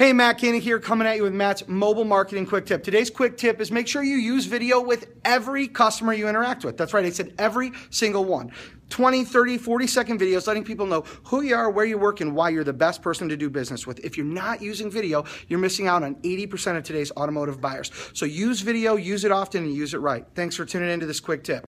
Hey, Matt Canning here, coming at you with Matt's mobile marketing quick tip. Today's quick tip is make sure you use video with every customer you interact with. That's right, I said every single one. 20, 30, 40 second videos letting people know who you are, where you work, and why you're the best person to do business with. If you're not using video, you're missing out on 80% of today's automotive buyers. So use video, use it often, and use it right. Thanks for tuning into this quick tip.